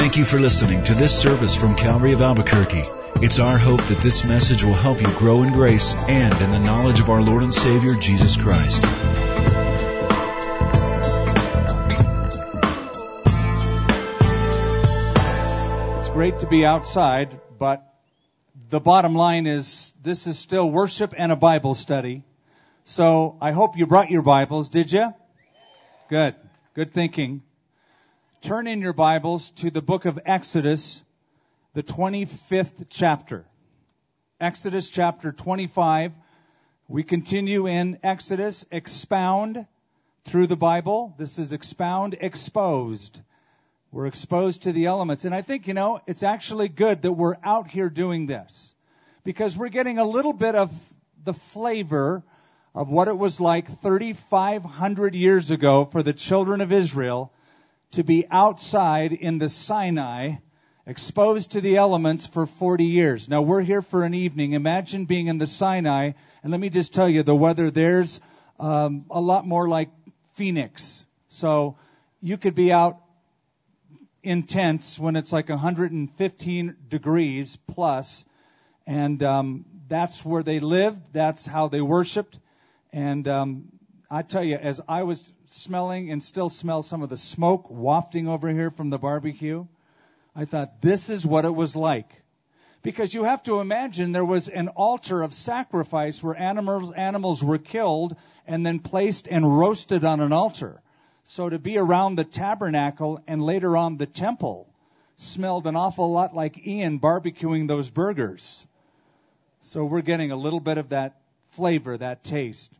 Thank you for listening to this service from Calvary of Albuquerque. It's our hope that this message will help you grow in grace and in the knowledge of our Lord and Savior, Jesus Christ. It's great to be outside, but the bottom line is this is still worship and a Bible study. So I hope you brought your Bibles, did you? Good. Good thinking. Turn in your Bibles to the book of Exodus, the 25th chapter. Exodus chapter 25. We continue in Exodus, expound through the Bible. This is expound, exposed. We're exposed to the elements. And I think, you know, it's actually good that we're out here doing this because we're getting a little bit of the flavor of what it was like 3,500 years ago for the children of Israel to be outside in the Sinai, exposed to the elements for 40 years. Now we're here for an evening. Imagine being in the Sinai, and let me just tell you, the weather there's um, a lot more like Phoenix. So you could be out in tents when it's like 115 degrees plus, and um, that's where they lived. That's how they worshipped, and um, I tell you, as I was smelling and still smell some of the smoke wafting over here from the barbecue, I thought this is what it was like. Because you have to imagine there was an altar of sacrifice where animals, animals were killed and then placed and roasted on an altar. So to be around the tabernacle and later on the temple smelled an awful lot like Ian barbecuing those burgers. So we're getting a little bit of that flavor, that taste.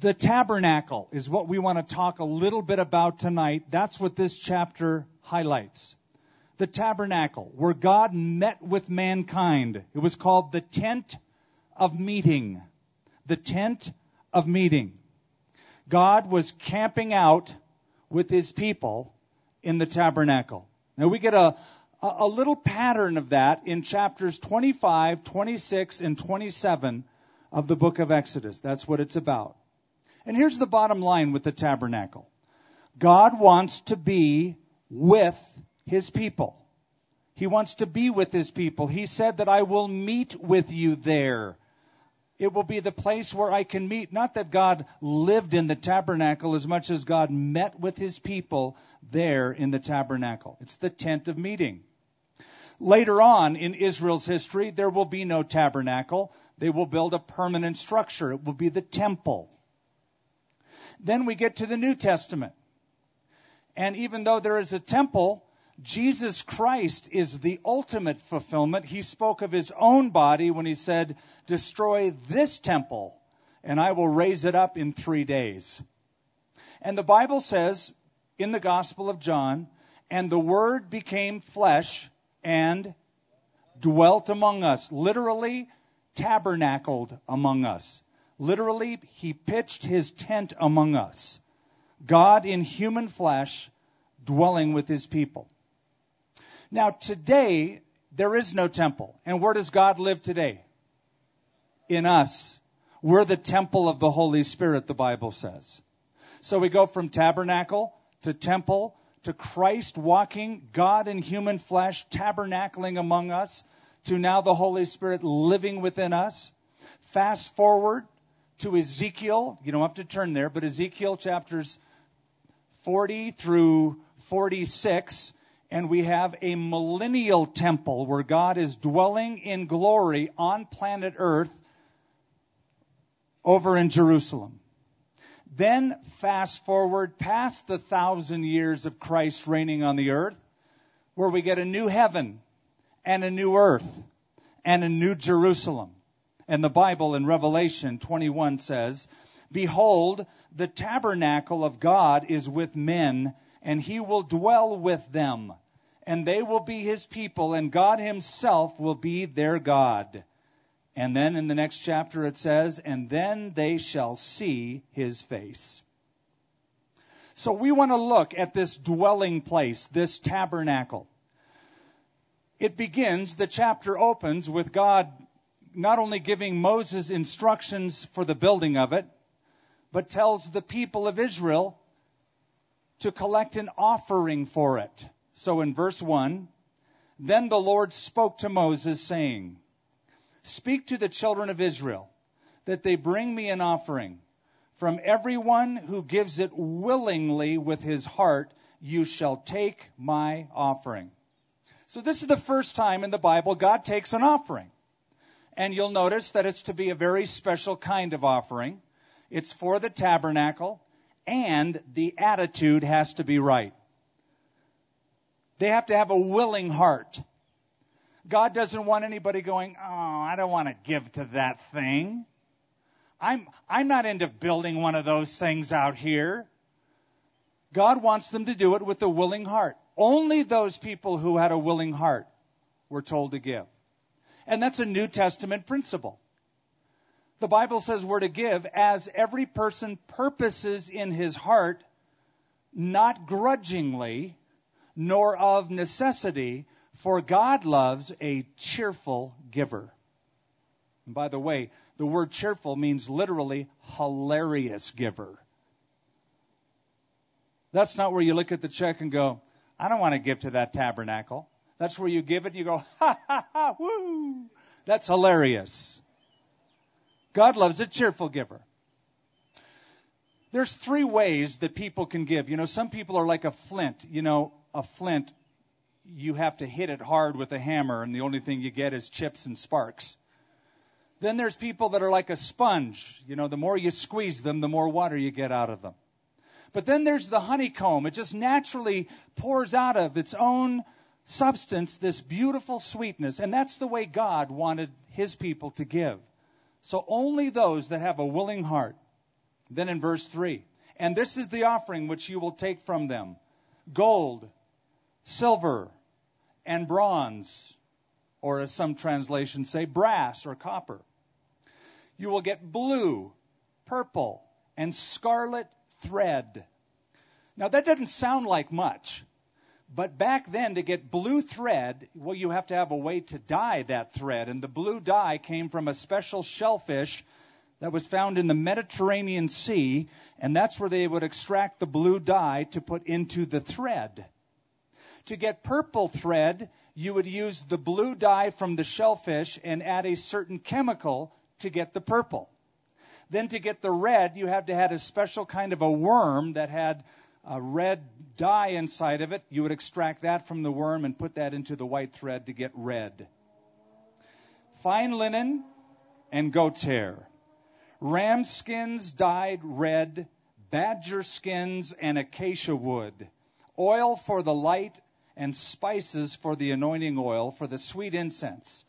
The tabernacle is what we want to talk a little bit about tonight. That's what this chapter highlights. The tabernacle, where God met with mankind. It was called the tent of meeting. The tent of meeting. God was camping out with his people in the tabernacle. Now we get a, a little pattern of that in chapters 25, 26, and 27 of the book of Exodus. That's what it's about. And here's the bottom line with the tabernacle. God wants to be with his people. He wants to be with his people. He said that I will meet with you there. It will be the place where I can meet. Not that God lived in the tabernacle as much as God met with his people there in the tabernacle. It's the tent of meeting. Later on in Israel's history, there will be no tabernacle. They will build a permanent structure. It will be the temple. Then we get to the New Testament. And even though there is a temple, Jesus Christ is the ultimate fulfillment. He spoke of his own body when he said, Destroy this temple, and I will raise it up in three days. And the Bible says in the Gospel of John, and the Word became flesh and dwelt among us, literally tabernacled among us. Literally, he pitched his tent among us. God in human flesh dwelling with his people. Now, today, there is no temple. And where does God live today? In us. We're the temple of the Holy Spirit, the Bible says. So we go from tabernacle to temple to Christ walking, God in human flesh, tabernacling among us, to now the Holy Spirit living within us. Fast forward to Ezekiel. You don't have to turn there, but Ezekiel chapters 40 through 46. And we have a millennial temple where God is dwelling in glory on planet Earth over in Jerusalem. Then fast forward past the thousand years of Christ reigning on the earth, where we get a new heaven and a new earth and a new Jerusalem. And the Bible in Revelation 21 says, Behold, the tabernacle of God is with men, and he will dwell with them, and they will be his people, and God himself will be their God. And then in the next chapter it says, And then they shall see his face. So we want to look at this dwelling place, this tabernacle. It begins, the chapter opens with God not only giving Moses instructions for the building of it, but tells the people of Israel to collect an offering for it. So in verse 1, then the Lord spoke to Moses, saying, Speak to the children of Israel, that they bring me an offering. From everyone who gives it willingly with his heart, you shall take my offering. So this is the first time in the Bible God takes an offering. And you'll notice that it's to be a very special kind of offering. It's for the tabernacle, and the attitude has to be right. They have to have a willing heart. God doesn't want anybody going, oh, I don't want to give to that thing. I'm, I'm not into building one of those things out here. God wants them to do it with a willing heart. Only those people who had a willing heart were told to give. And that's a New Testament principle. The Bible says we're to give as every person purposes in his heart, not grudgingly, nor of necessity, for God loves a cheerful giver. And by the way, the word cheerful means literally hilarious giver. That's not where you look at the check and go, I don't want to give to that tabernacle. That's where you give it you go, ha ha ha, woo. That's hilarious. God loves a cheerful giver. There's three ways that people can give. You know, some people are like a flint. You know, a flint, you have to hit it hard with a hammer, and the only thing you get is chips and sparks. Then there's people that are like a sponge. You know, the more you squeeze them, the more water you get out of them. But then there's the honeycomb. It just naturally pours out of its own substance this beautiful sweetness. And that's the way God wanted his people to give. So only those that have a willing heart. Then in verse 3, and this is the offering which you will take from them gold, silver, and bronze, or as some translations say, brass or copper. You will get blue, purple, and scarlet thread. Now that doesn't sound like much, but back then to get blue thread, well, you have to have a way to dye that thread, and the blue dye came from a special shellfish that was found in the Mediterranean Sea, and that's where they would extract the blue dye to put into the thread. To get purple thread, you would use the blue dye from the shellfish and add a certain chemical to get the purple. Then to get the red, you had to have a special kind of a worm that had a red dye inside of it. You would extract that from the worm and put that into the white thread to get red. Fine linen and goat's hair. Ram skins dyed red, badger skins and acacia wood. Oil for the light and spices for the anointing oil for the sweet incense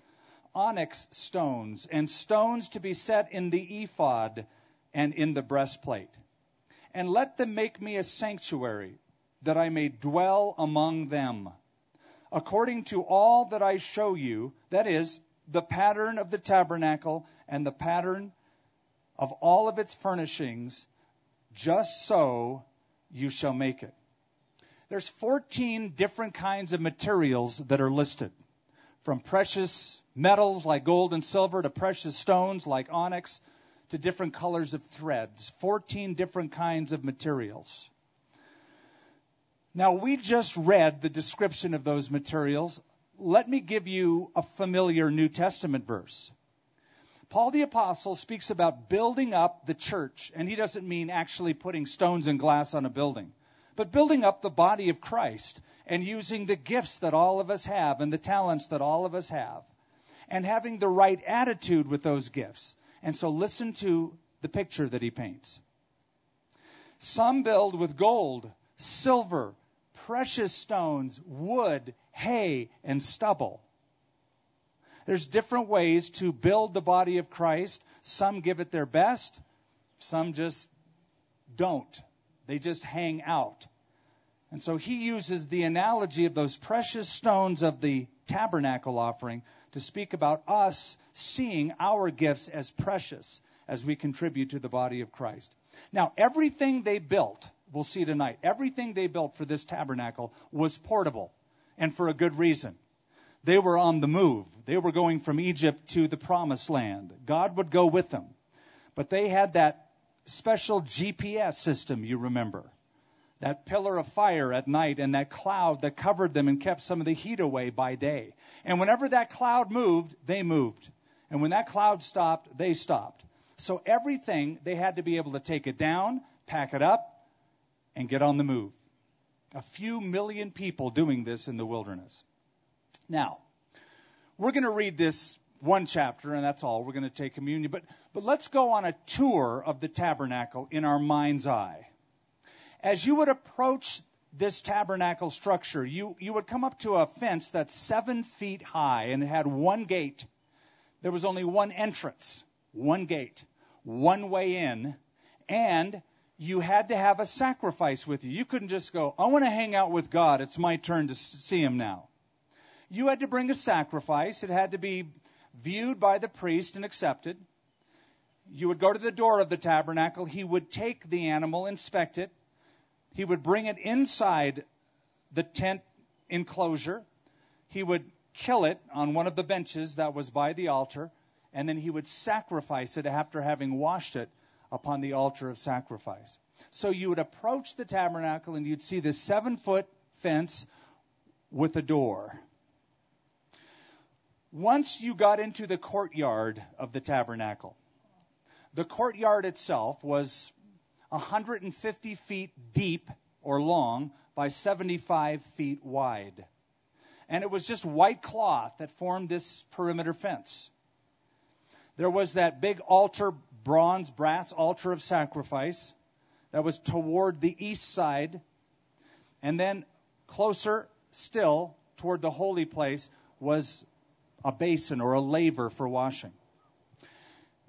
onyx stones, and stones to be set in the ephod and in the breastplate. And let them make me a sanctuary, that I may dwell among them. According to all that I show you, that is, the pattern of the tabernacle and the pattern of all of its furnishings, just so you shall make it. There's 14 different kinds of materials that are listed, from precious metals like gold and silver to precious stones like onyx to different colors of threads, 14 different kinds of materials. Now, we just read the description of those materials. Let me give you a familiar New Testament verse. Paul the Apostle speaks about building up the church, and he doesn't mean actually putting stones and glass on a building, but building up the body of Christ and using the gifts that all of us have and the talents that all of us have and having the right attitude with those gifts. And so listen to the picture that he paints. Some build with gold, silver, precious stones, wood, hay, and stubble. There's different ways to build the body of Christ. Some give it their best, some just don't. They just hang out. And so he uses the analogy of those precious stones of the tabernacle offering to speak about us seeing our gifts as precious as we contribute to the body of Christ. Now, everything they built, we'll see tonight, everything they built for this tabernacle was portable and for a good reason. They were on the move. They were going from Egypt to the promised land. God would go with them. But they had that special GPS system, you remember, that pillar of fire at night and that cloud that covered them and kept some of the heat away by day. And whenever that cloud moved, they moved. And when that cloud stopped, they stopped. So everything, they had to be able to take it down, pack it up, and get on the move. A few million people doing this in the wilderness. Now, we're going to read this one chapter, and that's all. We're going to take communion. But, but let's go on a tour of the tabernacle in our mind's eye as you would approach this tabernacle structure, you, you would come up to a fence that's seven feet high and it had one gate. There was only one entrance, one gate, one way in, and you had to have a sacrifice with you. You couldn't just go, I want to hang out with God. It's my turn to see him now. You had to bring a sacrifice. It had to be viewed by the priest and accepted. You would go to the door of the tabernacle. He would take the animal, inspect it, he would bring it inside the tent enclosure. He would kill it on one of the benches that was by the altar, and then he would sacrifice it after having washed it upon the altar of sacrifice. So you would approach the tabernacle and you'd see this seven foot fence with a door. Once you got into the courtyard of the tabernacle, the courtyard itself was 150 feet deep or long by 75 feet wide. And it was just white cloth that formed this perimeter fence. There was that big altar, bronze, brass altar of sacrifice that was toward the east side. And then closer still toward the holy place was a basin or a laver for washing.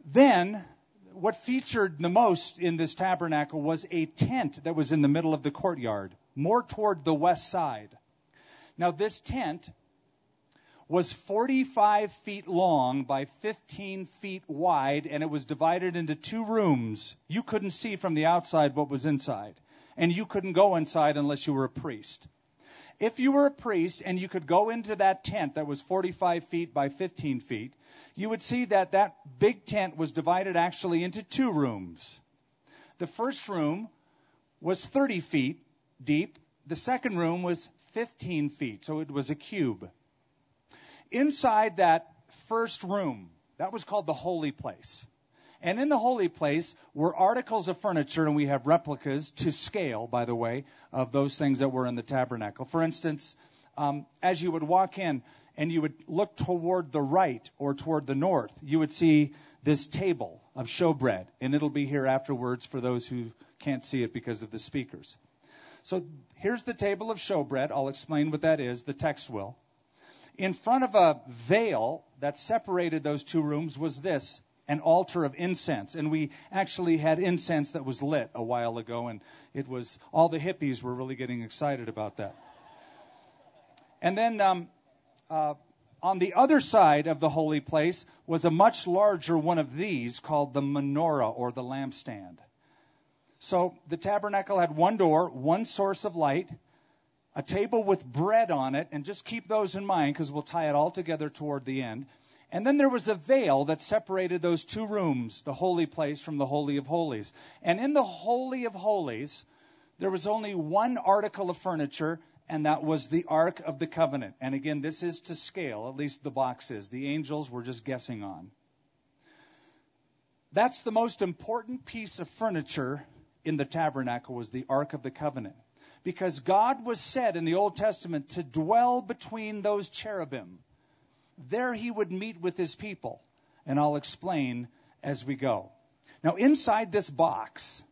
Then what featured the most in this tabernacle was a tent that was in the middle of the courtyard, more toward the west side. Now, this tent was 45 feet long by 15 feet wide, and it was divided into two rooms. You couldn't see from the outside what was inside, and you couldn't go inside unless you were a priest. If you were a priest and you could go into that tent that was 45 feet by 15 feet, you would see that that big tent was divided actually into two rooms. The first room was 30 feet deep. The second room was 15 feet, so it was a cube. Inside that first room, that was called the holy place. And in the holy place were articles of furniture, and we have replicas to scale, by the way, of those things that were in the tabernacle. For instance, um, as you would walk in, and you would look toward the right or toward the north, you would see this table of showbread, and it'll be here afterwards for those who can't see it because of the speakers. So here's the table of showbread. I'll explain what that is. The text will. In front of a veil that separated those two rooms was this an altar of incense. And we actually had incense that was lit a while ago, and it was all the hippies were really getting excited about that. And then um, uh, on the other side of the holy place was a much larger one of these called the menorah or the lampstand. So the tabernacle had one door, one source of light, a table with bread on it, and just keep those in mind because we'll tie it all together toward the end. And then there was a veil that separated those two rooms, the holy place from the Holy of Holies. And in the Holy of Holies, there was only one article of furniture, and that was the Ark of the Covenant. And again, this is to scale, at least the box is. The angels were just guessing on. That's the most important piece of furniture in the tabernacle was the Ark of the Covenant. Because God was said in the Old Testament to dwell between those cherubim. There he would meet with his people. And I'll explain as we go. Now, inside this box,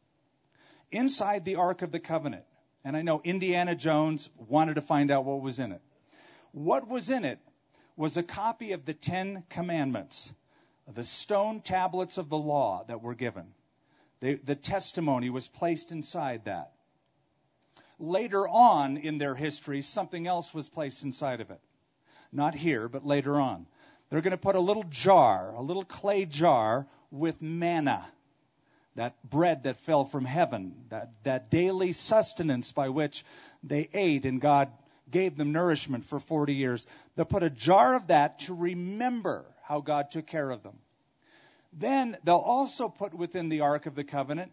inside the Ark of the Covenant, and I know Indiana Jones wanted to find out what was in it. What was in it was a copy of the Ten Commandments, the stone tablets of the law that were given. The, the testimony was placed inside that. Later on in their history, something else was placed inside of it. Not here, but later on. They're going to put a little jar, a little clay jar with manna that bread that fell from heaven, that, that daily sustenance by which they ate and God gave them nourishment for 40 years. They'll put a jar of that to remember how God took care of them. Then they'll also put within the Ark of the Covenant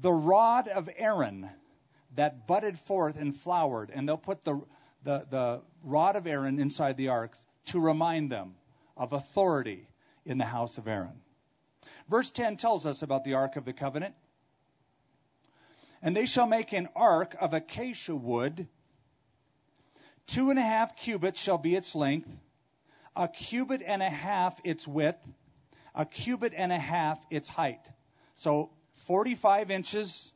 the rod of Aaron. that budded forth and flowered, and they'll put the, the, the rod of Aaron inside the ark to remind them of authority in the house of Aaron. Verse 10 tells us about the ark of the covenant. And they shall make an ark of acacia wood. Two and a half cubits shall be its length, a cubit and a half its width, a cubit and a half its height. So 45 inches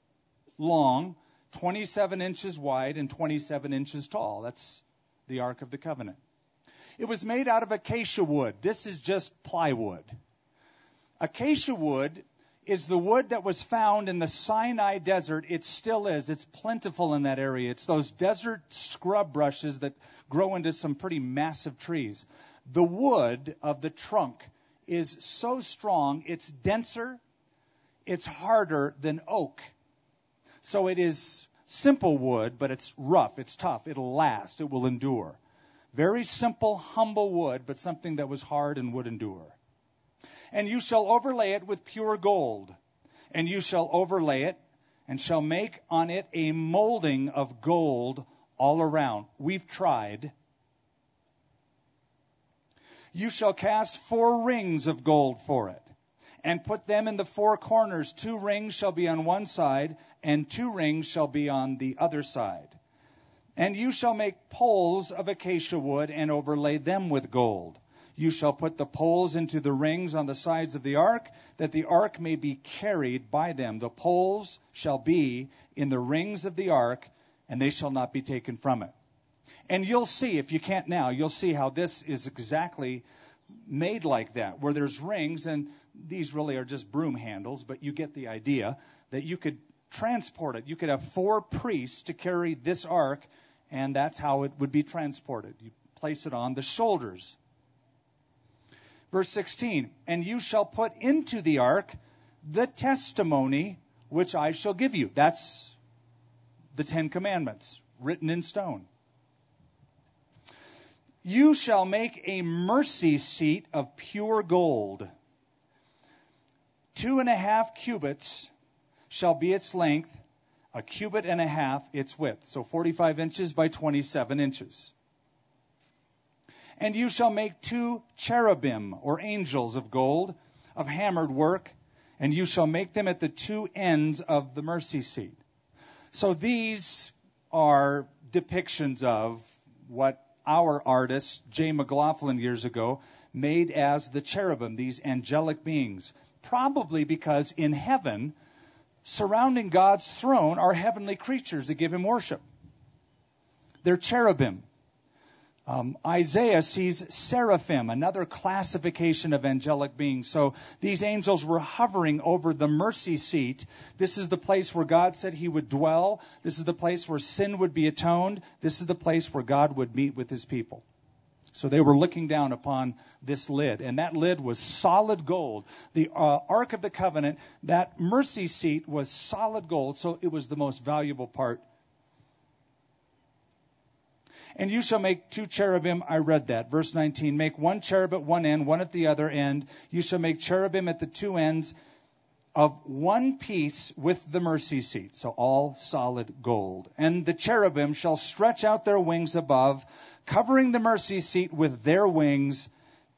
long, 27 inches wide, and 27 inches tall. That's the Ark of the Covenant. It was made out of acacia wood. This is just plywood. Acacia wood is the wood that was found in the Sinai desert. It still is. It's plentiful in that area. It's those desert scrub brushes that grow into some pretty massive trees. The wood of the trunk is so strong, it's denser, it's harder than oak. So it is simple wood, but it's rough, it's tough, it'll last, it will endure. Very simple, humble wood, but something that was hard and would endure. And you shall overlay it with pure gold, and you shall overlay it, and shall make on it a molding of gold all around. We've tried. You shall cast four rings of gold for it, and put them in the four corners. Two rings shall be on one side, and two rings shall be on the other side. And you shall make poles of acacia wood, and overlay them with gold. You shall put the poles into the rings on the sides of the ark, that the ark may be carried by them. The poles shall be in the rings of the ark, and they shall not be taken from it. And you'll see, if you can't now, you'll see how this is exactly made like that, where there's rings, and these really are just broom handles, but you get the idea that you could transport it. You could have four priests to carry this ark, and that's how it would be transported. You place it on the shoulders. Verse 16, and you shall put into the ark the testimony which I shall give you. That's the Ten Commandments written in stone. You shall make a mercy seat of pure gold. Two and a half cubits shall be its length, a cubit and a half its width. So 45 inches by 27 inches. And you shall make two cherubim or angels of gold, of hammered work, and you shall make them at the two ends of the mercy seat. So these are depictions of what our artist, Jay McLaughlin, years ago, made as the cherubim, these angelic beings. Probably because in heaven, surrounding God's throne are heavenly creatures that give him worship. They're cherubim. Um, Isaiah sees seraphim, another classification of angelic beings. So these angels were hovering over the mercy seat. This is the place where God said he would dwell. This is the place where sin would be atoned. This is the place where God would meet with his people. So they were looking down upon this lid, and that lid was solid gold. The uh, Ark of the Covenant, that mercy seat was solid gold, so it was the most valuable part and you shall make two cherubim. I read that. Verse 19. Make one cherub at one end, one at the other end. You shall make cherubim at the two ends of one piece with the mercy seat. So all solid gold. And the cherubim shall stretch out their wings above, covering the mercy seat with their wings,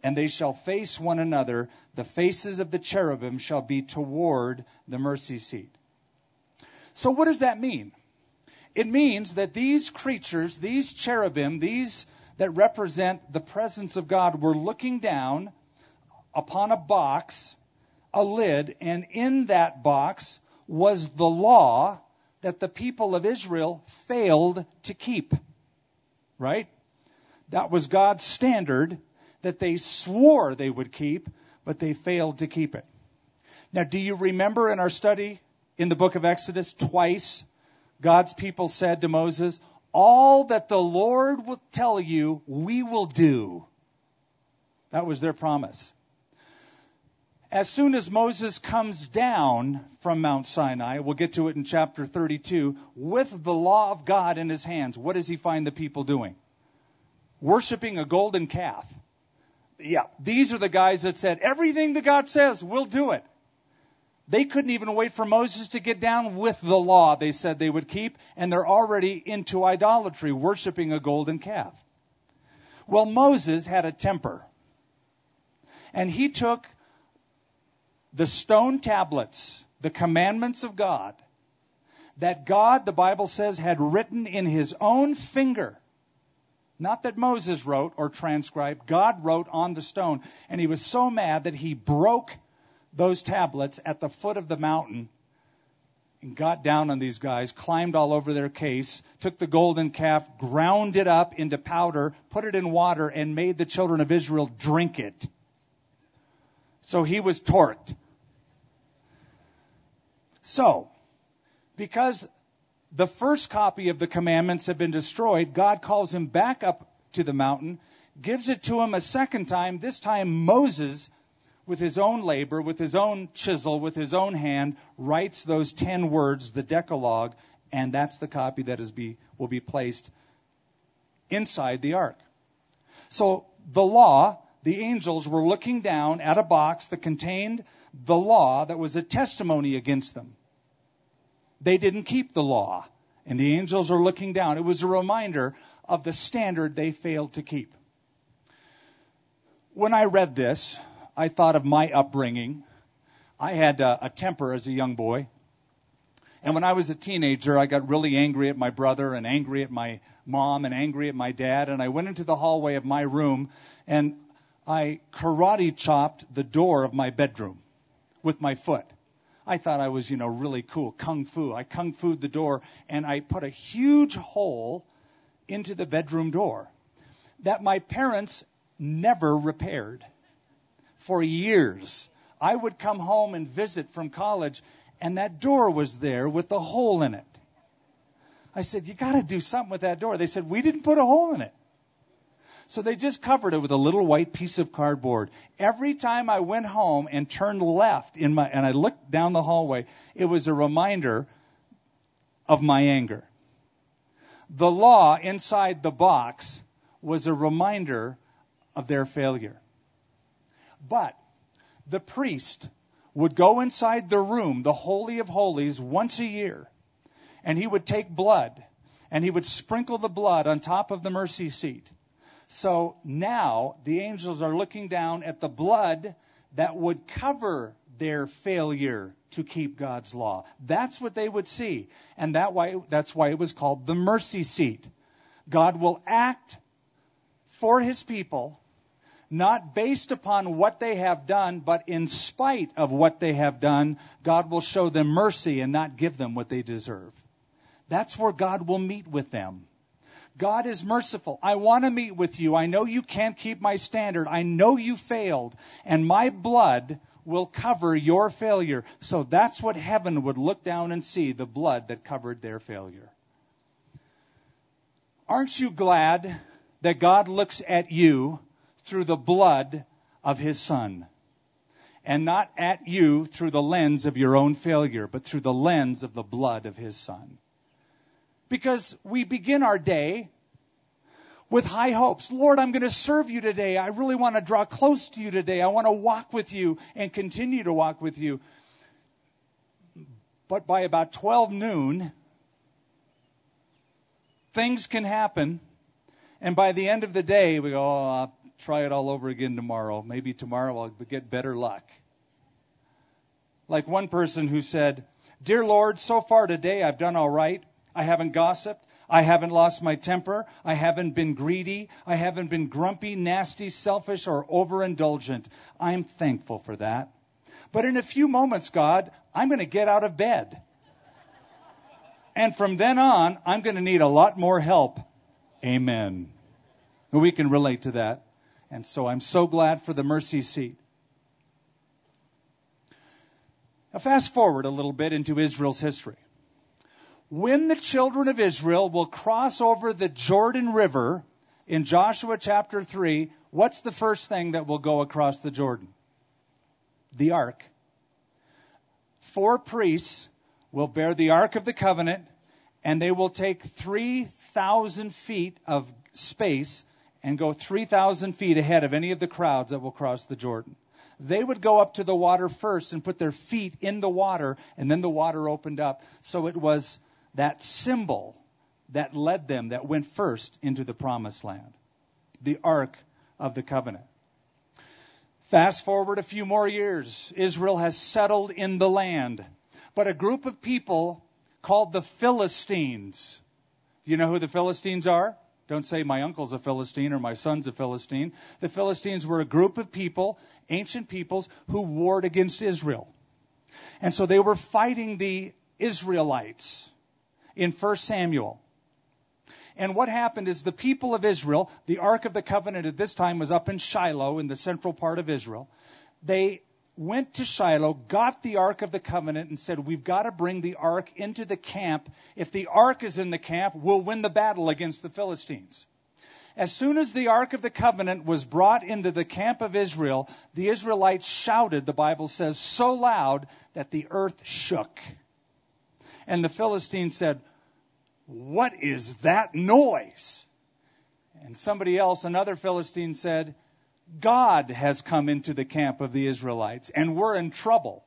and they shall face one another. The faces of the cherubim shall be toward the mercy seat. So what does that mean? It means that these creatures, these cherubim, these that represent the presence of God, were looking down upon a box, a lid, and in that box was the law that the people of Israel failed to keep. Right? That was God's standard that they swore they would keep, but they failed to keep it. Now, do you remember in our study in the book of Exodus twice God's people said to Moses, All that the Lord will tell you, we will do. That was their promise. As soon as Moses comes down from Mount Sinai, we'll get to it in chapter 32, with the law of God in his hands, what does he find the people doing? Worshipping a golden calf. Yeah, these are the guys that said, everything that God says, we'll do it. They couldn't even wait for Moses to get down with the law they said they would keep, and they're already into idolatry, worshiping a golden calf. Well, Moses had a temper. And he took the stone tablets, the commandments of God, that God, the Bible says, had written in his own finger. Not that Moses wrote or transcribed, God wrote on the stone. And he was so mad that he broke those tablets at the foot of the mountain and got down on these guys, climbed all over their case, took the golden calf, ground it up into powder, put it in water, and made the children of Israel drink it. So he was torqued. So, because the first copy of the commandments had been destroyed, God calls him back up to the mountain, gives it to him a second time. This time Moses with his own labor, with his own chisel, with his own hand, writes those ten words, the Decalogue, and that's the copy that is be, will be placed inside the ark. So the law, the angels were looking down at a box that contained the law that was a testimony against them. They didn't keep the law, and the angels are looking down. It was a reminder of the standard they failed to keep. When I read this, I thought of my upbringing. I had a, a temper as a young boy. And when I was a teenager, I got really angry at my brother and angry at my mom and angry at my dad. And I went into the hallway of my room and I karate chopped the door of my bedroom with my foot. I thought I was, you know, really cool. Kung fu. I kung fu'd the door and I put a huge hole into the bedroom door that my parents never repaired for years. I would come home and visit from college, and that door was there with a hole in it. I said, You got to do something with that door. They said, We didn't put a hole in it. So they just covered it with a little white piece of cardboard. Every time I went home and turned left in my and I looked down the hallway, it was a reminder of my anger. The law inside the box was a reminder of their failure. But the priest would go inside the room, the Holy of Holies, once a year, and he would take blood and he would sprinkle the blood on top of the mercy seat. So now the angels are looking down at the blood that would cover their failure to keep God's law. That's what they would see. And that why, that's why it was called the mercy seat. God will act for his people not based upon what they have done, but in spite of what they have done, God will show them mercy and not give them what they deserve. That's where God will meet with them. God is merciful. I want to meet with you. I know you can't keep my standard. I know you failed, and my blood will cover your failure. So that's what heaven would look down and see the blood that covered their failure. Aren't you glad that God looks at you through the blood of his son. And not at you through the lens of your own failure, but through the lens of the blood of his son. Because we begin our day with high hopes. Lord, I'm going to serve you today. I really want to draw close to you today. I want to walk with you and continue to walk with you. But by about 12 noon, things can happen. And by the end of the day, we go, oh, try it all over again tomorrow. Maybe tomorrow I'll get better luck. Like one person who said, Dear Lord, so far today I've done all right. I haven't gossiped. I haven't lost my temper. I haven't been greedy. I haven't been grumpy, nasty, selfish, or overindulgent. I'm thankful for that. But in a few moments, God, I'm going to get out of bed. And from then on, I'm going to need a lot more help. Amen. We can relate to that. And so I'm so glad for the mercy seat. Now, fast forward a little bit into Israel's history. When the children of Israel will cross over the Jordan River in Joshua chapter 3, what's the first thing that will go across the Jordan? The ark. Four priests will bear the ark of the covenant, and they will take 3,000 feet of space and go 3,000 feet ahead of any of the crowds that will cross the Jordan. they would go up to the water first and put their feet in the water, and then the water opened up. So it was that symbol that led them, that went first into the promised land, the Ark of the Covenant. Fast forward a few more years, Israel has settled in the land. But a group of people called the Philistines. Do you know who the Philistines are? Don't say my uncle's a Philistine or my son's a Philistine. The Philistines were a group of people, ancient peoples, who warred against Israel. And so they were fighting the Israelites in 1 Samuel. And what happened is the people of Israel, the Ark of the Covenant at this time was up in Shiloh in the central part of Israel. They went to Shiloh, got the Ark of the Covenant, and said, We've got to bring the Ark into the camp. If the Ark is in the camp, we'll win the battle against the Philistines. As soon as the Ark of the Covenant was brought into the camp of Israel, the Israelites shouted, the Bible says, so loud that the earth shook. And the Philistines said, what is that noise? And somebody else, another Philistine, said, God has come into the camp of the Israelites and we're in trouble.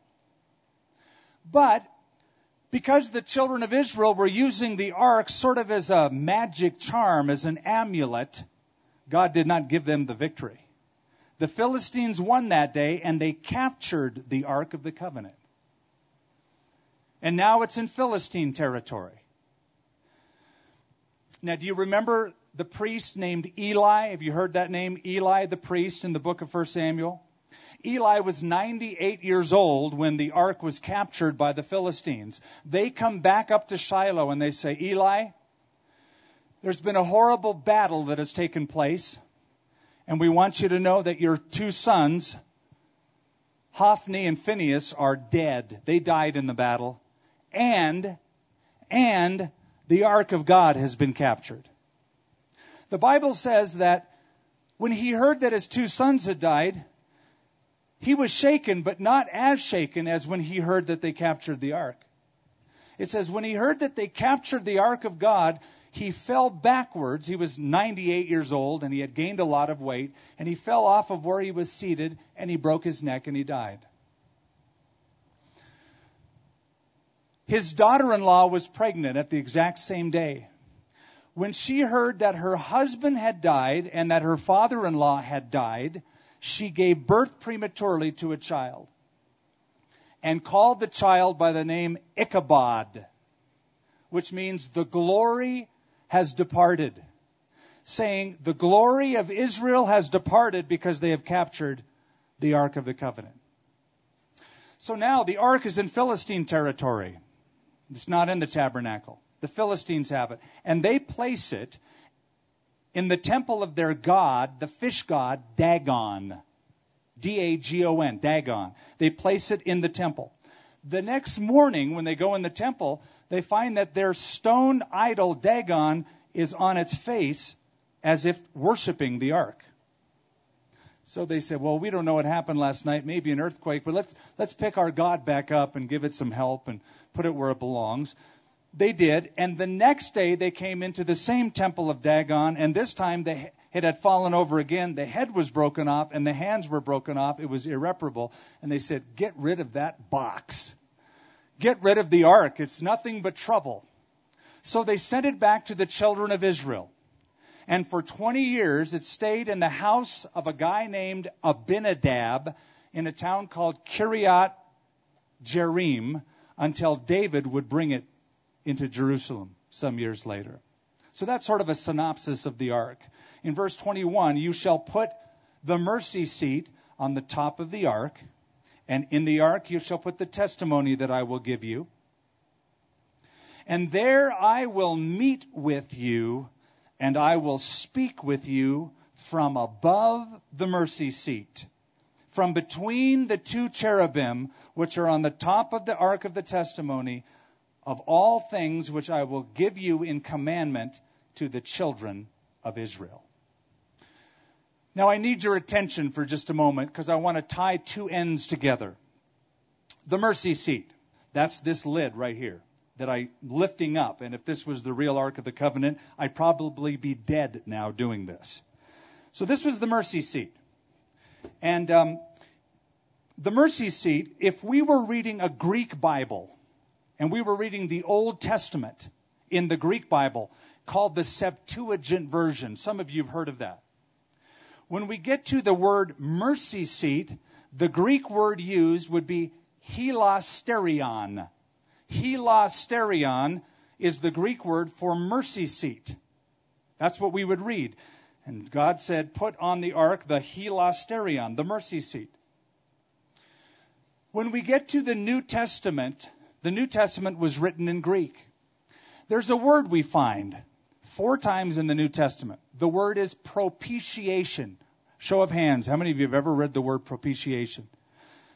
But because the children of Israel were using the ark sort of as a magic charm, as an amulet, God did not give them the victory. The Philistines won that day and they captured the Ark of the Covenant. And now it's in Philistine territory. Now, do you remember the priest named Eli? Have you heard that name? Eli, the priest in the book of 1 Samuel? Eli was 98 years old when the ark was captured by the Philistines. They come back up to Shiloh and they say, Eli, there's been a horrible battle that has taken place, and we want you to know that your two sons, Hophni and Phinehas, are dead. They died in the battle. And, and the ark of God has been captured. The Bible says that when he heard that his two sons had died, he was shaken, but not as shaken as when he heard that they captured the ark. It says, when he heard that they captured the ark of God, he fell backwards. He was 98 years old and he had gained a lot of weight, and he fell off of where he was seated and he broke his neck and he died. His daughter in law was pregnant at the exact same day. When she heard that her husband had died and that her father in law had died, she gave birth prematurely to a child and called the child by the name Ichabod, which means the glory has departed, saying, The glory of Israel has departed because they have captured the Ark of the Covenant. So now the Ark is in Philistine territory. It's not in the tabernacle. The Philistines have it. And they place it in the temple of their god, the fish god, Dagon. D A G O N, Dagon. They place it in the temple. The next morning, when they go in the temple, they find that their stone idol, Dagon, is on its face as if worshiping the ark. So they said, well, we don't know what happened last night, maybe an earthquake, but let's, let's pick our God back up and give it some help and put it where it belongs. They did, and the next day they came into the same temple of Dagon, and this time the, it had fallen over again. The head was broken off, and the hands were broken off. It was irreparable. And they said, Get rid of that box. Get rid of the ark. It's nothing but trouble. So they sent it back to the children of Israel. And for 20 years, it stayed in the house of a guy named Abinadab in a town called Kiriath Jearim until David would bring it into Jerusalem some years later. So that's sort of a synopsis of the ark. In verse 21, you shall put the mercy seat on the top of the ark, and in the ark you shall put the testimony that I will give you. And there I will meet with you and I will speak with you from above the mercy seat, from between the two cherubim which are on the top of the ark of the testimony, of all things which I will give you in commandment to the children of Israel. Now I need your attention for just a moment because I want to tie two ends together. The mercy seat, that's this lid right here that I'm lifting up. And if this was the real Ark of the Covenant, I'd probably be dead now doing this. So this was the mercy seat. And um, the mercy seat, if we were reading a Greek Bible and we were reading the Old Testament in the Greek Bible called the Septuagint version, some of you have heard of that. When we get to the word mercy seat, the Greek word used would be hilasterion. Hilasterion is the Greek word for mercy seat. That's what we would read. And God said, Put on the ark the hilasterion, the mercy seat. When we get to the New Testament, the New Testament was written in Greek. There's a word we find four times in the New Testament. The word is propitiation. Show of hands. How many of you have ever read the word propitiation?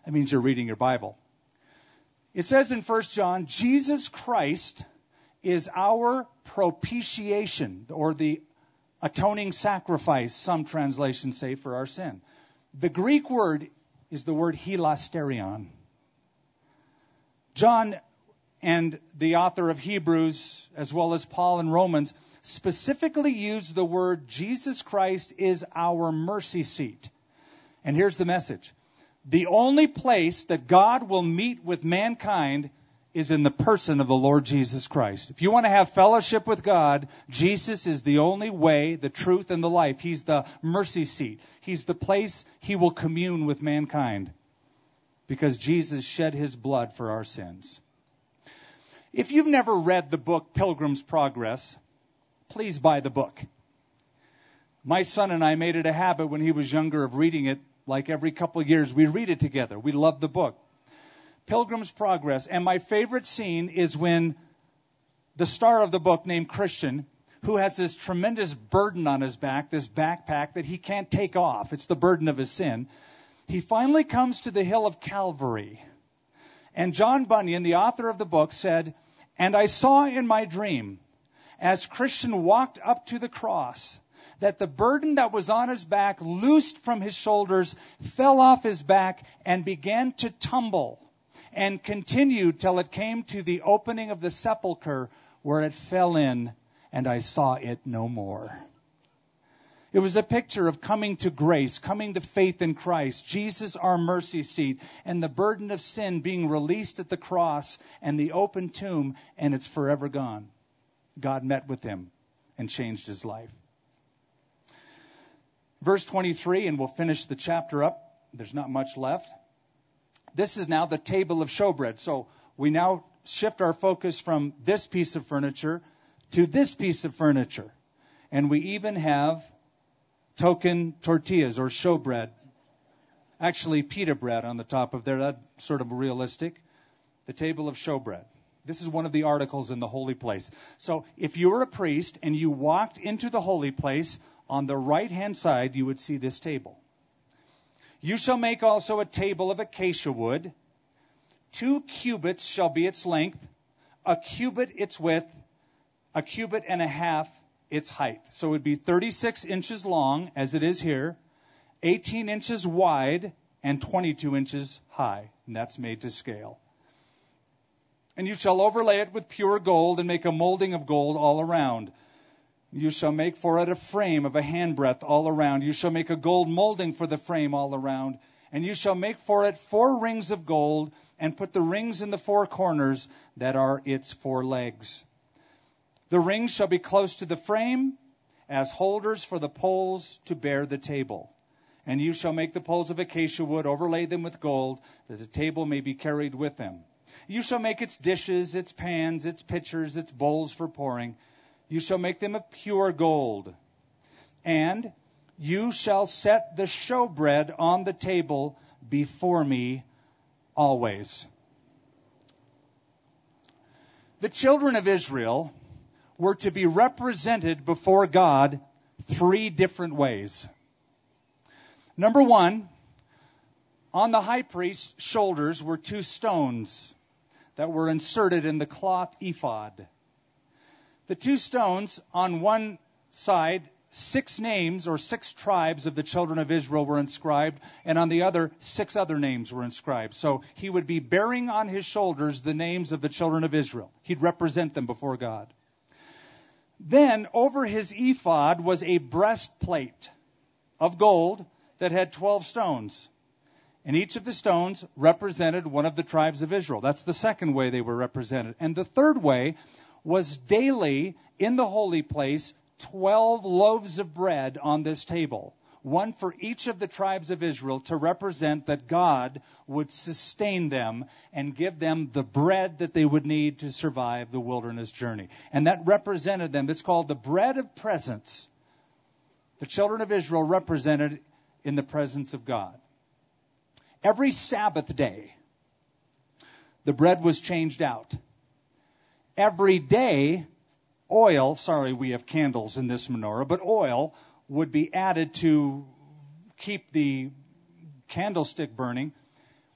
That means you're reading your Bible. It says in 1 John, Jesus Christ is our propitiation, or the atoning sacrifice, some translations say, for our sin. The Greek word is the word hilasterion. John and the author of Hebrews, as well as Paul in Romans, specifically use the word Jesus Christ is our mercy seat. And here's the message. The only place that God will meet with mankind is in the person of the Lord Jesus Christ. If you want to have fellowship with God, Jesus is the only way, the truth, and the life. He's the mercy seat. He's the place he will commune with mankind because Jesus shed his blood for our sins. If you've never read the book Pilgrim's Progress, please buy the book. My son and I made it a habit when he was younger of reading it like every couple of years. We read it together. We love the book. Pilgrim's Progress. And my favorite scene is when the star of the book, named Christian, who has this tremendous burden on his back, this backpack that he can't take off. It's the burden of his sin. He finally comes to the hill of Calvary. And John Bunyan, the author of the book, said, And I saw in my dream, as Christian walked up to the cross, that the burden that was on his back loosed from his shoulders, fell off his back, and began to tumble and continued till it came to the opening of the sepulchre where it fell in and I saw it no more. It was a picture of coming to grace, coming to faith in Christ, Jesus, our mercy seat, and the burden of sin being released at the cross and the open tomb, and it's forever gone. God met with him and changed his life. Verse 23, and we'll finish the chapter up. There's not much left. This is now the table of showbread. So we now shift our focus from this piece of furniture to this piece of furniture. And we even have token tortillas or showbread. Actually, pita bread on the top of there. That's sort of realistic. The table of showbread. This is one of the articles in the holy place. So if you were a priest and you walked into the holy place, on the right hand side you would see this table. You shall make also a table of acacia wood. Two cubits shall be its length, a cubit its width, a cubit and a half its height. So it would be 36 inches long, as it is here, 18 inches wide, and 22 inches high. And that's made to scale. And you shall overlay it with pure gold and make a molding of gold all around. You shall make for it a frame of a handbreadth all around. You shall make a gold molding for the frame all around. And you shall make for it four rings of gold, and put the rings in the four corners that are its four legs. The rings shall be close to the frame, as holders for the poles to bear the table. And you shall make the poles of acacia wood, overlay them with gold, that the table may be carried with them. You shall make its dishes, its pans, its pitchers, its bowls for pouring you shall make them of pure gold. And you shall set the showbread on the table before me always. The children of Israel were to be represented before God three different ways. Number one, on the high priest's shoulders were two stones that were inserted in the cloth ephod. The two stones on one side, six names or six tribes of the children of Israel were inscribed, and on the other, six other names were inscribed. So he would be bearing on his shoulders the names of the children of Israel. He'd represent them before God. Then over his ephod was a breastplate of gold that had 12 stones. And each of the stones represented one of the tribes of Israel. That's the second way they were represented. And the third way was daily in the holy place 12 loaves of bread on this table, one for each of the tribes of Israel to represent that God would sustain them and give them the bread that they would need to survive the wilderness journey. And that represented them. It's called the bread of presence. The children of Israel represented in the presence of God. Every Sabbath day, the bread was changed out. Every day, oil, sorry, we have candles in this menorah, but oil would be added to keep the candlestick burning.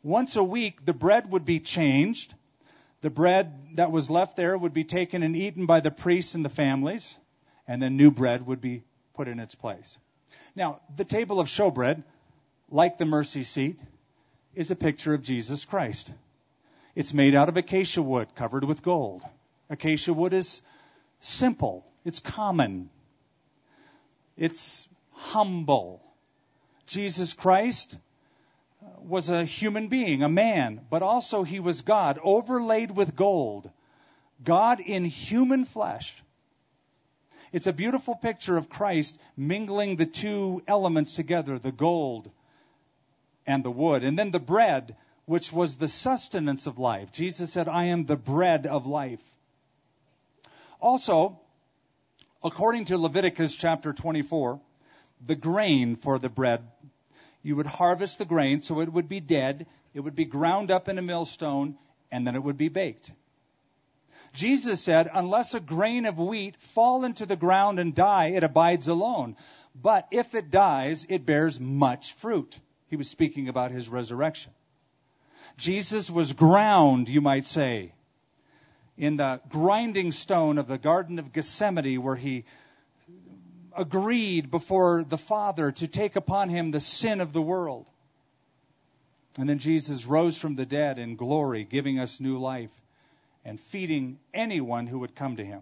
Once a week, the bread would be changed. The bread that was left there would be taken and eaten by the priests and the families, and then new bread would be put in its place. Now, the table of showbread, like the mercy seat, is a picture of Jesus Christ. It's made out of acacia wood covered with gold. Acacia wood is simple, it's common, it's humble. Jesus Christ uh, was a human being, a man, but also he was God, overlaid with gold. God in human flesh. It's a beautiful picture of Christ mingling the two elements together, the gold and the wood. And then the bread, which was the sustenance of life. Jesus said, I am the bread of life. Also, according to Leviticus chapter 24, the grain for the bread, you would harvest the grain so it would be dead, it would be ground up in a millstone, and then it would be baked. Jesus said, Unless a grain of wheat fall into the ground and die, it abides alone. But if it dies, it bears much fruit. He was speaking about his resurrection. Jesus was ground, you might say, in the grinding stone of the Garden of Gethsemane, where he agreed before the Father to take upon him the sin of the world. And then Jesus rose from the dead in glory, giving us new life and feeding anyone who would come to him.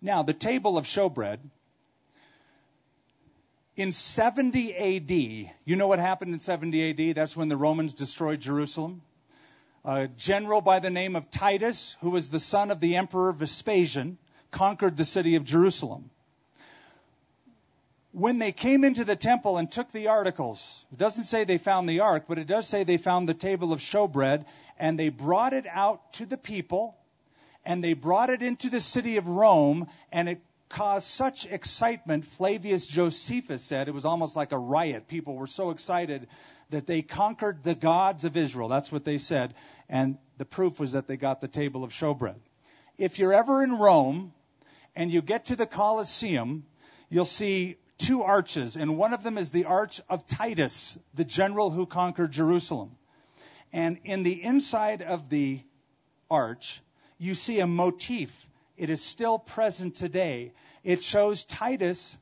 Now, the table of showbread. In 70 AD, you know what happened in 70 AD? That's when the Romans destroyed Jerusalem a general by the name of Titus, who was the son of the emperor Vespasian, conquered the city of Jerusalem. When they came into the temple and took the articles, it doesn't say they found the ark, but it does say they found the table of showbread, and they brought it out to the people, and they brought it into the city of Rome, and it caused such excitement. Flavius Josephus said it was almost like a riot. People were so excited that they conquered the gods of Israel. That's what they said. And the proof was that they got the table of showbread. If you're ever in Rome and you get to the Colosseum, you'll see two arches, and one of them is the Arch of Titus, the general who conquered Jerusalem. And in the inside of the arch, you see a motif. It is still present today. It shows Titus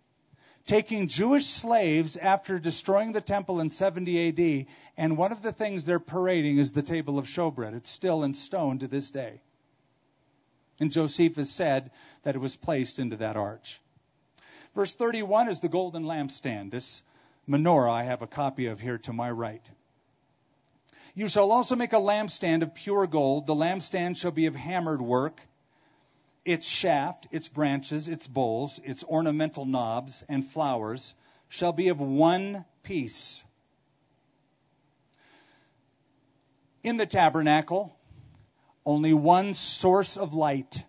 taking Jewish slaves after destroying the temple in 70 AD, and one of the things they're parading is the table of showbread. It's still in stone to this day. And Josephus said that it was placed into that arch. Verse 31 is the golden lampstand. This menorah I have a copy of here to my right. You shall also make a lampstand of pure gold. The lampstand shall be of hammered work its shaft, its branches, its bowls, its ornamental knobs and flowers shall be of one piece. In the tabernacle, only one source of light.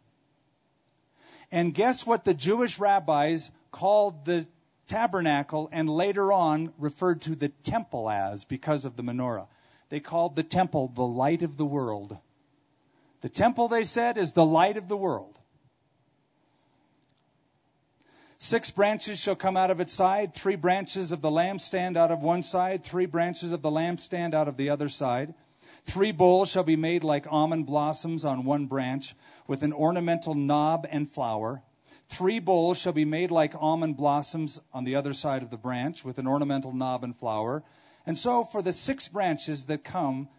And guess what the Jewish rabbis called the tabernacle and later on referred to the temple as because of the menorah? They called the temple the light of the world. The temple, they said, is the light of the world. Six branches shall come out of its side, three branches of the lampstand out of one side, three branches of the lampstand out of the other side. Three bowls shall be made like almond blossoms on one branch, with an ornamental knob and flower. Three bowls shall be made like almond blossoms on the other side of the branch, with an ornamental knob and flower. And so for the six branches that come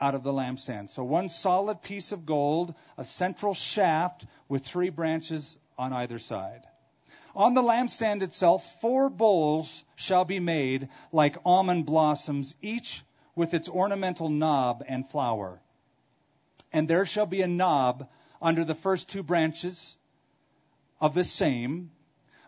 out of the lampstand. So one solid piece of gold, a central shaft with three branches on either side. On the lampstand itself, four bowls shall be made like almond blossoms, each with its ornamental knob and flower. And there shall be a knob under the first two branches of the same,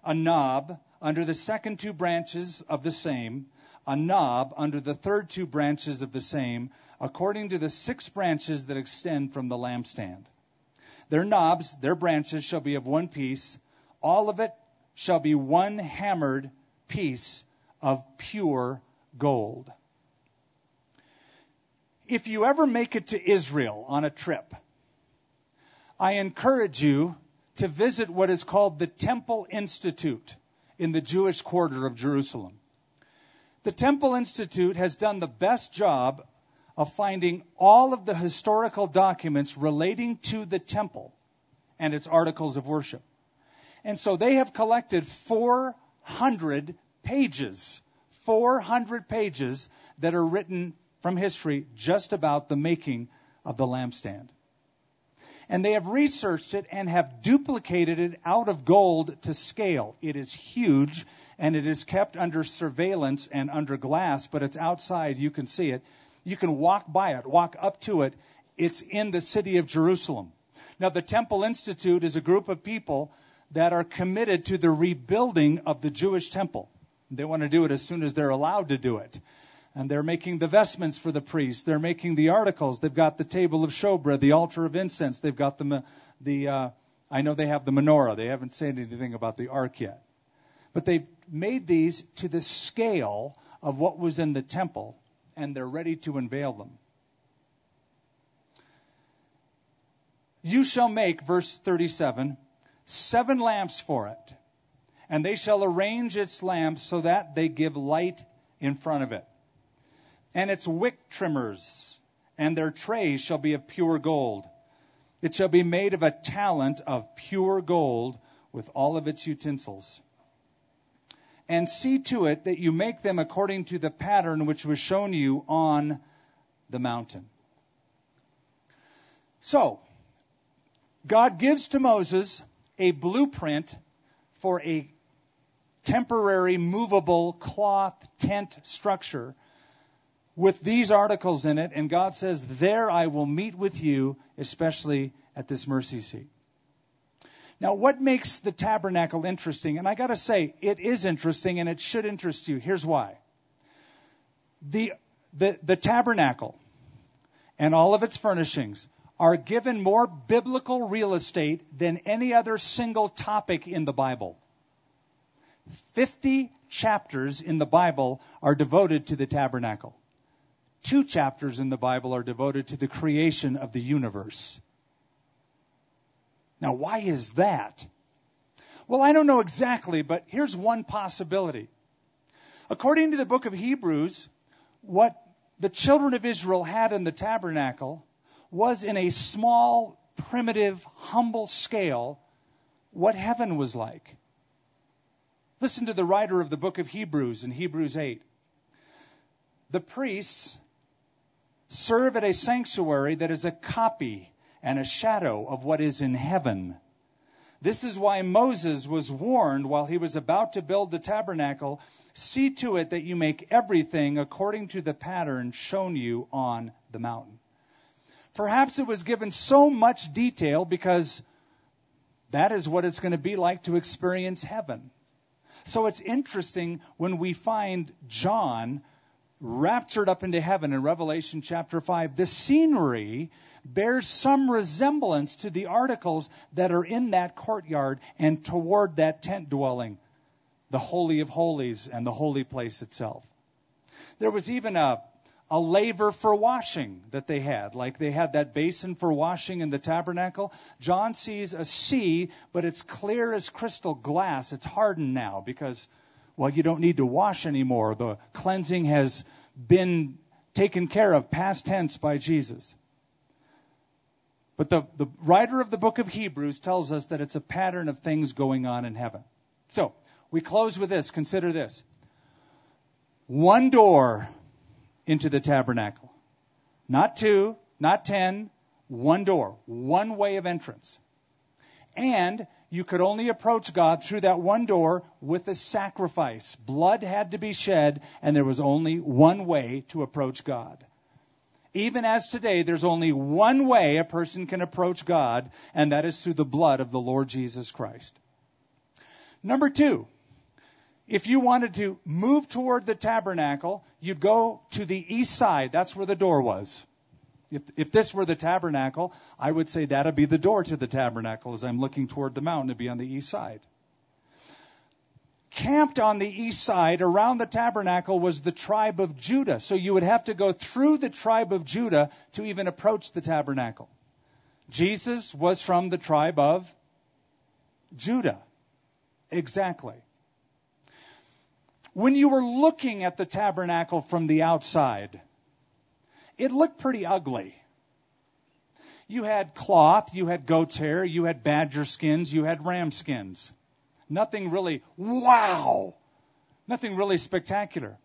a knob under the second two branches of the same, a knob under the third two branches of the same, according to the six branches that extend from the lampstand. Their knobs, their branches shall be of one piece, all of it shall be one hammered piece of pure gold. If you ever make it to Israel on a trip, I encourage you to visit what is called the Temple Institute in the Jewish quarter of Jerusalem. The Temple Institute has done the best job of finding all of the historical documents relating to the temple and its articles of worship. And so they have collected 400 pages, 400 pages that are written from history just about the making of the lampstand. And they have researched it and have duplicated it out of gold to scale. It is huge and it is kept under surveillance and under glass, but it's outside. You can see it. You can walk by it, walk up to it. It's in the city of Jerusalem. Now, the Temple Institute is a group of people that are committed to the rebuilding of the Jewish temple. They want to do it as soon as they're allowed to do it. And they're making the vestments for the priests. They're making the articles. They've got the table of showbread, the altar of incense. They've got the, the uh, I know they have the menorah. They haven't said anything about the ark yet. But they've made these to the scale of what was in the temple, and they're ready to unveil them. You shall make, verse 37, seven lamps for it, and they shall arrange its lamps so that they give light in front of it. And its wick trimmers and their trays shall be of pure gold. It shall be made of a talent of pure gold with all of its utensils and see to it that you make them according to the pattern which was shown you on the mountain. So, God gives to Moses a blueprint for a temporary movable cloth tent structure with these articles in it, and God says, There I will meet with you, especially at this mercy seat. Now, what makes the tabernacle interesting? And I got to say, it is interesting and it should interest you. Here's why. The, the, the tabernacle and all of its furnishings are given more biblical real estate than any other single topic in the Bible. 50 chapters in the Bible are devoted to the tabernacle. Two chapters in the Bible are devoted to the creation of the universe. Now, why is that? Well, I don't know exactly, but here's one possibility. According to the book of Hebrews, what the children of Israel had in the tabernacle was in a small, primitive, humble scale what heaven was like. Listen to the writer of the book of Hebrews in Hebrews 8. The priests serve at a sanctuary that is a copy and a shadow of what is in heaven. This is why Moses was warned while he was about to build the tabernacle see to it that you make everything according to the pattern shown you on the mountain. Perhaps it was given so much detail because that is what it's going to be like to experience heaven. So it's interesting when we find John raptured up into heaven in Revelation chapter 5. The scenery bears some resemblance to the articles that are in that courtyard and toward that tent dwelling, the Holy of Holies and the holy place itself. There was even a, a laver for washing that they had, like they had that basin for washing in the tabernacle. John sees a sea, but it's clear as crystal glass. It's hardened now because, well, you don't need to wash anymore. The cleansing has been taken care of, past tense, by Jesus. But the, the writer of the book of Hebrews tells us that it's a pattern of things going on in heaven. So, we close with this. Consider this. One door into the tabernacle. Not two, not ten, one door, one way of entrance. And you could only approach God through that one door with a sacrifice. Blood had to be shed, and there was only one way to approach God. Even as today, there's only one way a person can approach God, and that is through the blood of the Lord Jesus Christ. Number two, if you wanted to move toward the tabernacle, you'd go to the east side. That's where the door was. If, if this were the tabernacle, I would say that'd be the door to the tabernacle as I'm looking toward the mountain to be on the east side. Camped on the east side around the tabernacle was the tribe of Judah. So you would have to go through the tribe of Judah to even approach the tabernacle. Jesus was from the tribe of Judah. Exactly. When you were looking at the tabernacle from the outside, it looked pretty ugly. You had cloth, you had goat's hair, you had badger skins, you had ram skins. Nothing really, wow! Nothing really spectacular.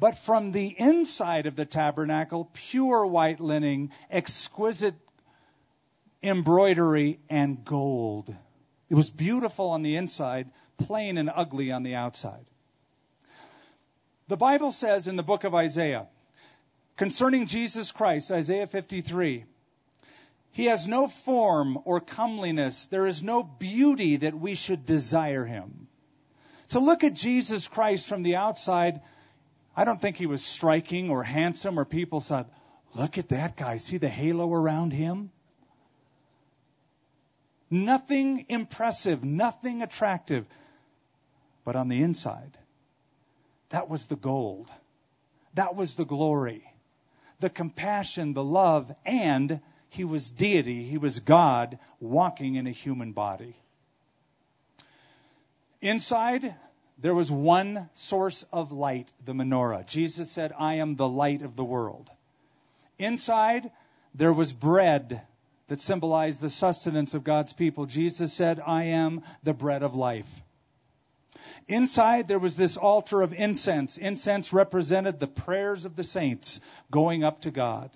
But from the inside of the tabernacle, pure white linen, exquisite embroidery, and gold. It was beautiful on the inside, plain and ugly on the outside. The Bible says in the book of Isaiah, concerning Jesus Christ, Isaiah 53, he has no form or comeliness. There is no beauty that we should desire him. To look at Jesus Christ from the outside, I don't think he was striking or handsome or people said, look at that guy. See the halo around him? Nothing impressive, nothing attractive. But on the inside, that was the gold. That was the glory. The compassion, the love, and he was deity. He was God walking in a human body. Inside, there was one source of light, the menorah. Jesus said, I am the light of the world. Inside, there was bread that symbolized the sustenance of God's people. Jesus said, I am the bread of life. Inside, there was this altar of incense. Incense represented the prayers of the saints going up to God.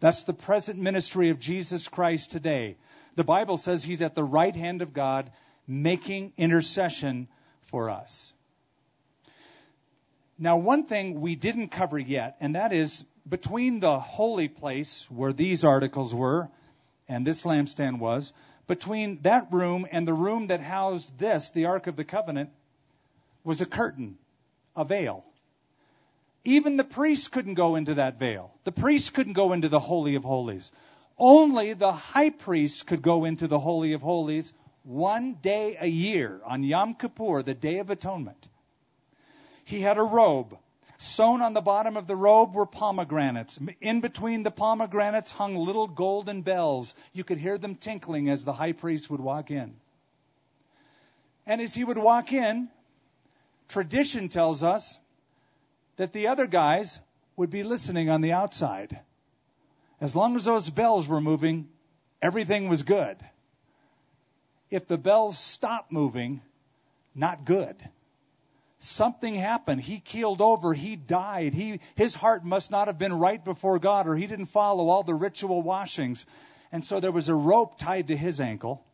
That's the present ministry of Jesus Christ today. The Bible says he's at the right hand of God making intercession for us. Now, one thing we didn't cover yet, and that is between the holy place where these articles were and this lampstand was, between that room and the room that housed this, the Ark of the Covenant, was a curtain, a veil. Even the priest couldn't go into that veil. The priest couldn't go into the Holy of Holies. Only the high priest could go into the Holy of Holies one day a year on Yom Kippur, the Day of Atonement. He had a robe Sewn on the bottom of the robe were pomegranates. In between the pomegranates hung little golden bells. You could hear them tinkling as the high priest would walk in. And as he would walk in, tradition tells us that the other guys would be listening on the outside. As long as those bells were moving, everything was good. If the bells stopped moving, not good something happened. He keeled over. He died. He, his heart must not have been right before God, or he didn't follow all the ritual washings. And so there was a rope tied to his ankle.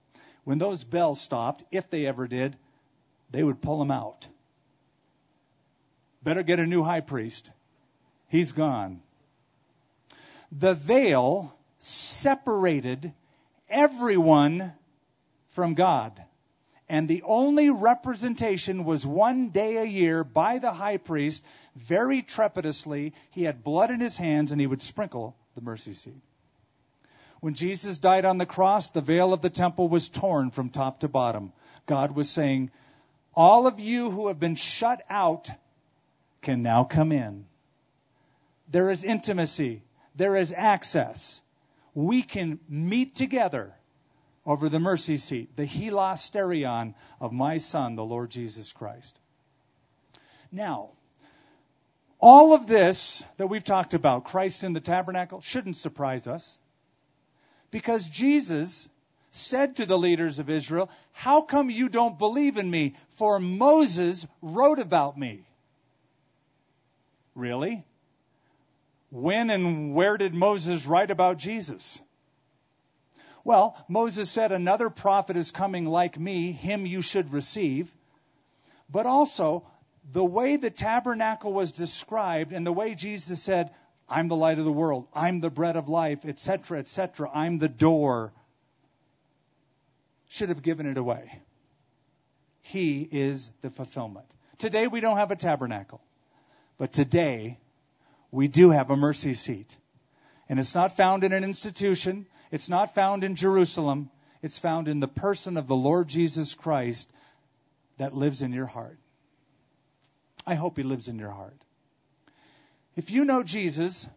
When those bells stopped, if they ever did, they would pull him out. Better get a new high priest. He's gone. The veil separated everyone from God and the only representation was one day a year by the high priest, very trepidously. He had blood in his hands and he would sprinkle the mercy seat. When Jesus died on the cross, the veil of the temple was torn from top to bottom. God was saying, All of you who have been shut out can now come in. There is intimacy, there is access. We can meet together over the mercy seat, the hilasterion of my Son, the Lord Jesus Christ. Now, all of this that we've talked about, Christ in the tabernacle, shouldn't surprise us. Because Jesus said to the leaders of Israel, How come you don't believe in me? For Moses wrote about me. Really? When and where did Moses write about Jesus? Well, Moses said, Another prophet is coming like me, him you should receive. But also, the way the tabernacle was described and the way Jesus said, I'm the light of the world, I'm the bread of life, etc., etc., I'm the door, should have given it away. He is the fulfillment. Today we don't have a tabernacle, but today we do have a mercy seat. And it's not found in an institution, it's not found in Jerusalem, it's found in the person of the Lord Jesus Christ that lives in your heart. I hope he lives in your heart. If you know Jesus,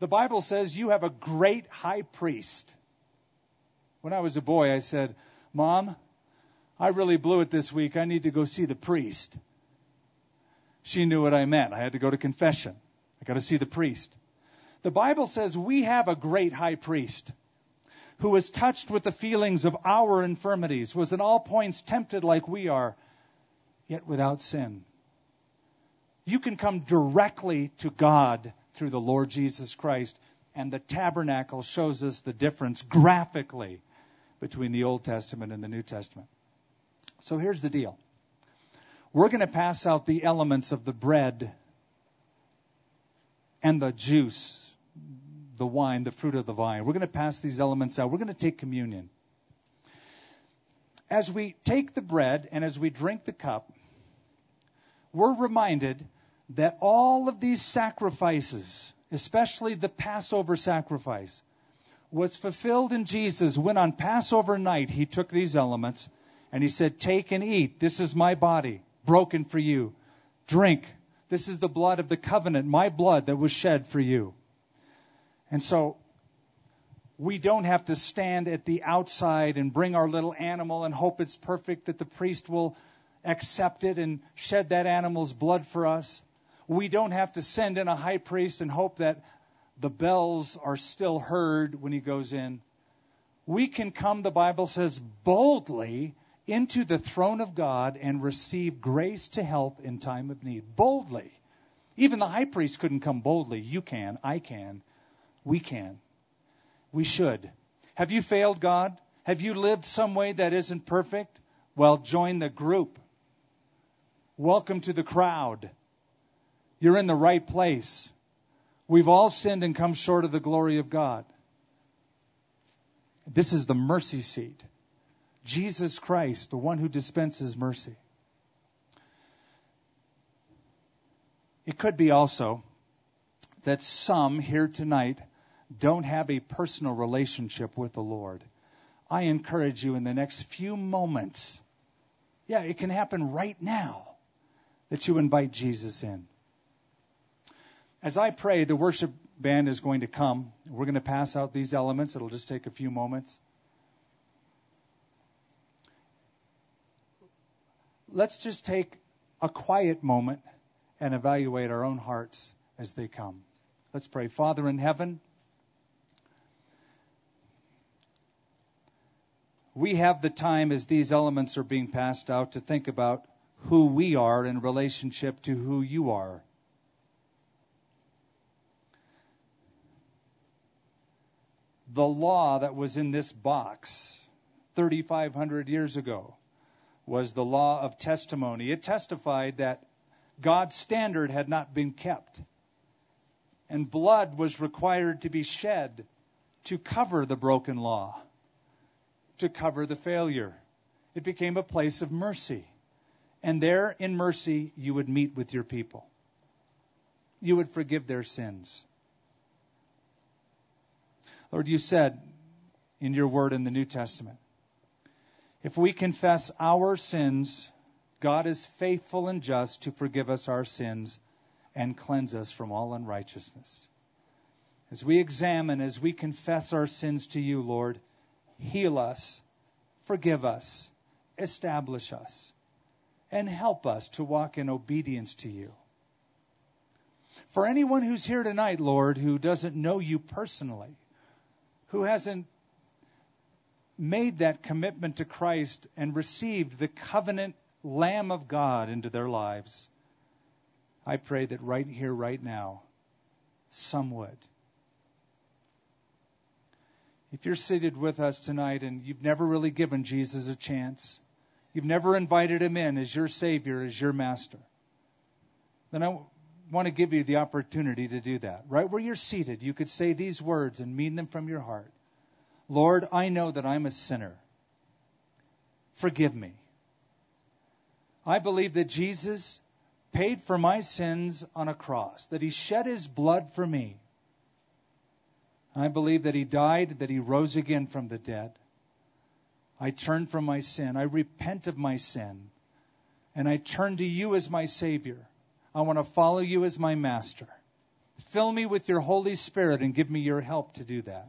the Bible says you have a great high priest. When I was a boy, I said, Mom, I really blew it this week. I need to go see the priest. She knew what I meant. I had to go to confession. I got to see the priest. The Bible says we have a great high priest who was touched with the feelings of our infirmities, was in all points tempted like we are, yet without sin. You can come directly to God through the Lord Jesus Christ, and the tabernacle shows us the difference graphically between the Old Testament and the New Testament. So here's the deal. We're going to pass out the elements of the bread and the juice, the wine, the fruit of the vine. We're going to pass these elements out. We're going to take communion. As we take the bread and as we drink the cup, we're reminded that all of these sacrifices, especially the Passover sacrifice, was fulfilled in Jesus when on Passover night he took these elements and he said, Take and eat. This is my body, broken for you. Drink. This is the blood of the covenant, my blood that was shed for you. And so we don't have to stand at the outside and bring our little animal and hope it's perfect that the priest will accept it and shed that animal's blood for us. We don't have to send in a high priest and hope that the bells are still heard when he goes in. We can come, the Bible says, boldly into the throne of God and receive grace to help in time of need. Boldly. Even the high priest couldn't come boldly. You can. I can. We can. We should. Have you failed God? Have you lived some way that isn't perfect? Well, join the group. Welcome to the crowd. You're in the right place. We've all sinned and come short of the glory of God. This is the mercy seat. Jesus Christ, the one who dispenses mercy. It could be also that some here tonight don't have a personal relationship with the Lord. I encourage you in the next few moments, yeah, it can happen right now, that you invite Jesus in. As I pray, the worship band is going to come. We're going to pass out these elements. It'll just take a few moments. Let's just take a quiet moment and evaluate our own hearts as they come. Let's pray. Father in heaven, we have the time as these elements are being passed out to think about who we are in relationship to who you are. the law that was in this box 3,500 years ago was the law of testimony. It testified that God's standard had not been kept, and blood was required to be shed to cover the broken law, to cover the failure. It became a place of mercy. And there, in mercy, you would meet with your people. You would forgive their sins. Lord, you said in your word in the New Testament, if we confess our sins, God is faithful and just to forgive us our sins and cleanse us from all unrighteousness. As we examine, as we confess our sins to you, Lord, heal us, forgive us, establish us, and help us to walk in obedience to you. For anyone who's here tonight, Lord, who doesn't know you personally, who hasn't made that commitment to Christ and received the covenant Lamb of God into their lives, I pray that right here, right now, some would. If you're seated with us tonight and you've never really given Jesus a chance, you've never invited him in as your Savior, as your Master, then I want to give you the opportunity to do that. Right where you're seated, you could say these words and mean them from your heart Lord, I know that I'm a sinner. Forgive me. I believe that Jesus paid for my sins on a cross, that he shed his blood for me. I believe that he died, that he rose again from the dead. I turn from my sin. I repent of my sin. And I turn to you as my Savior. I want to follow you as my Master. Fill me with your Holy Spirit and give me your help to do that.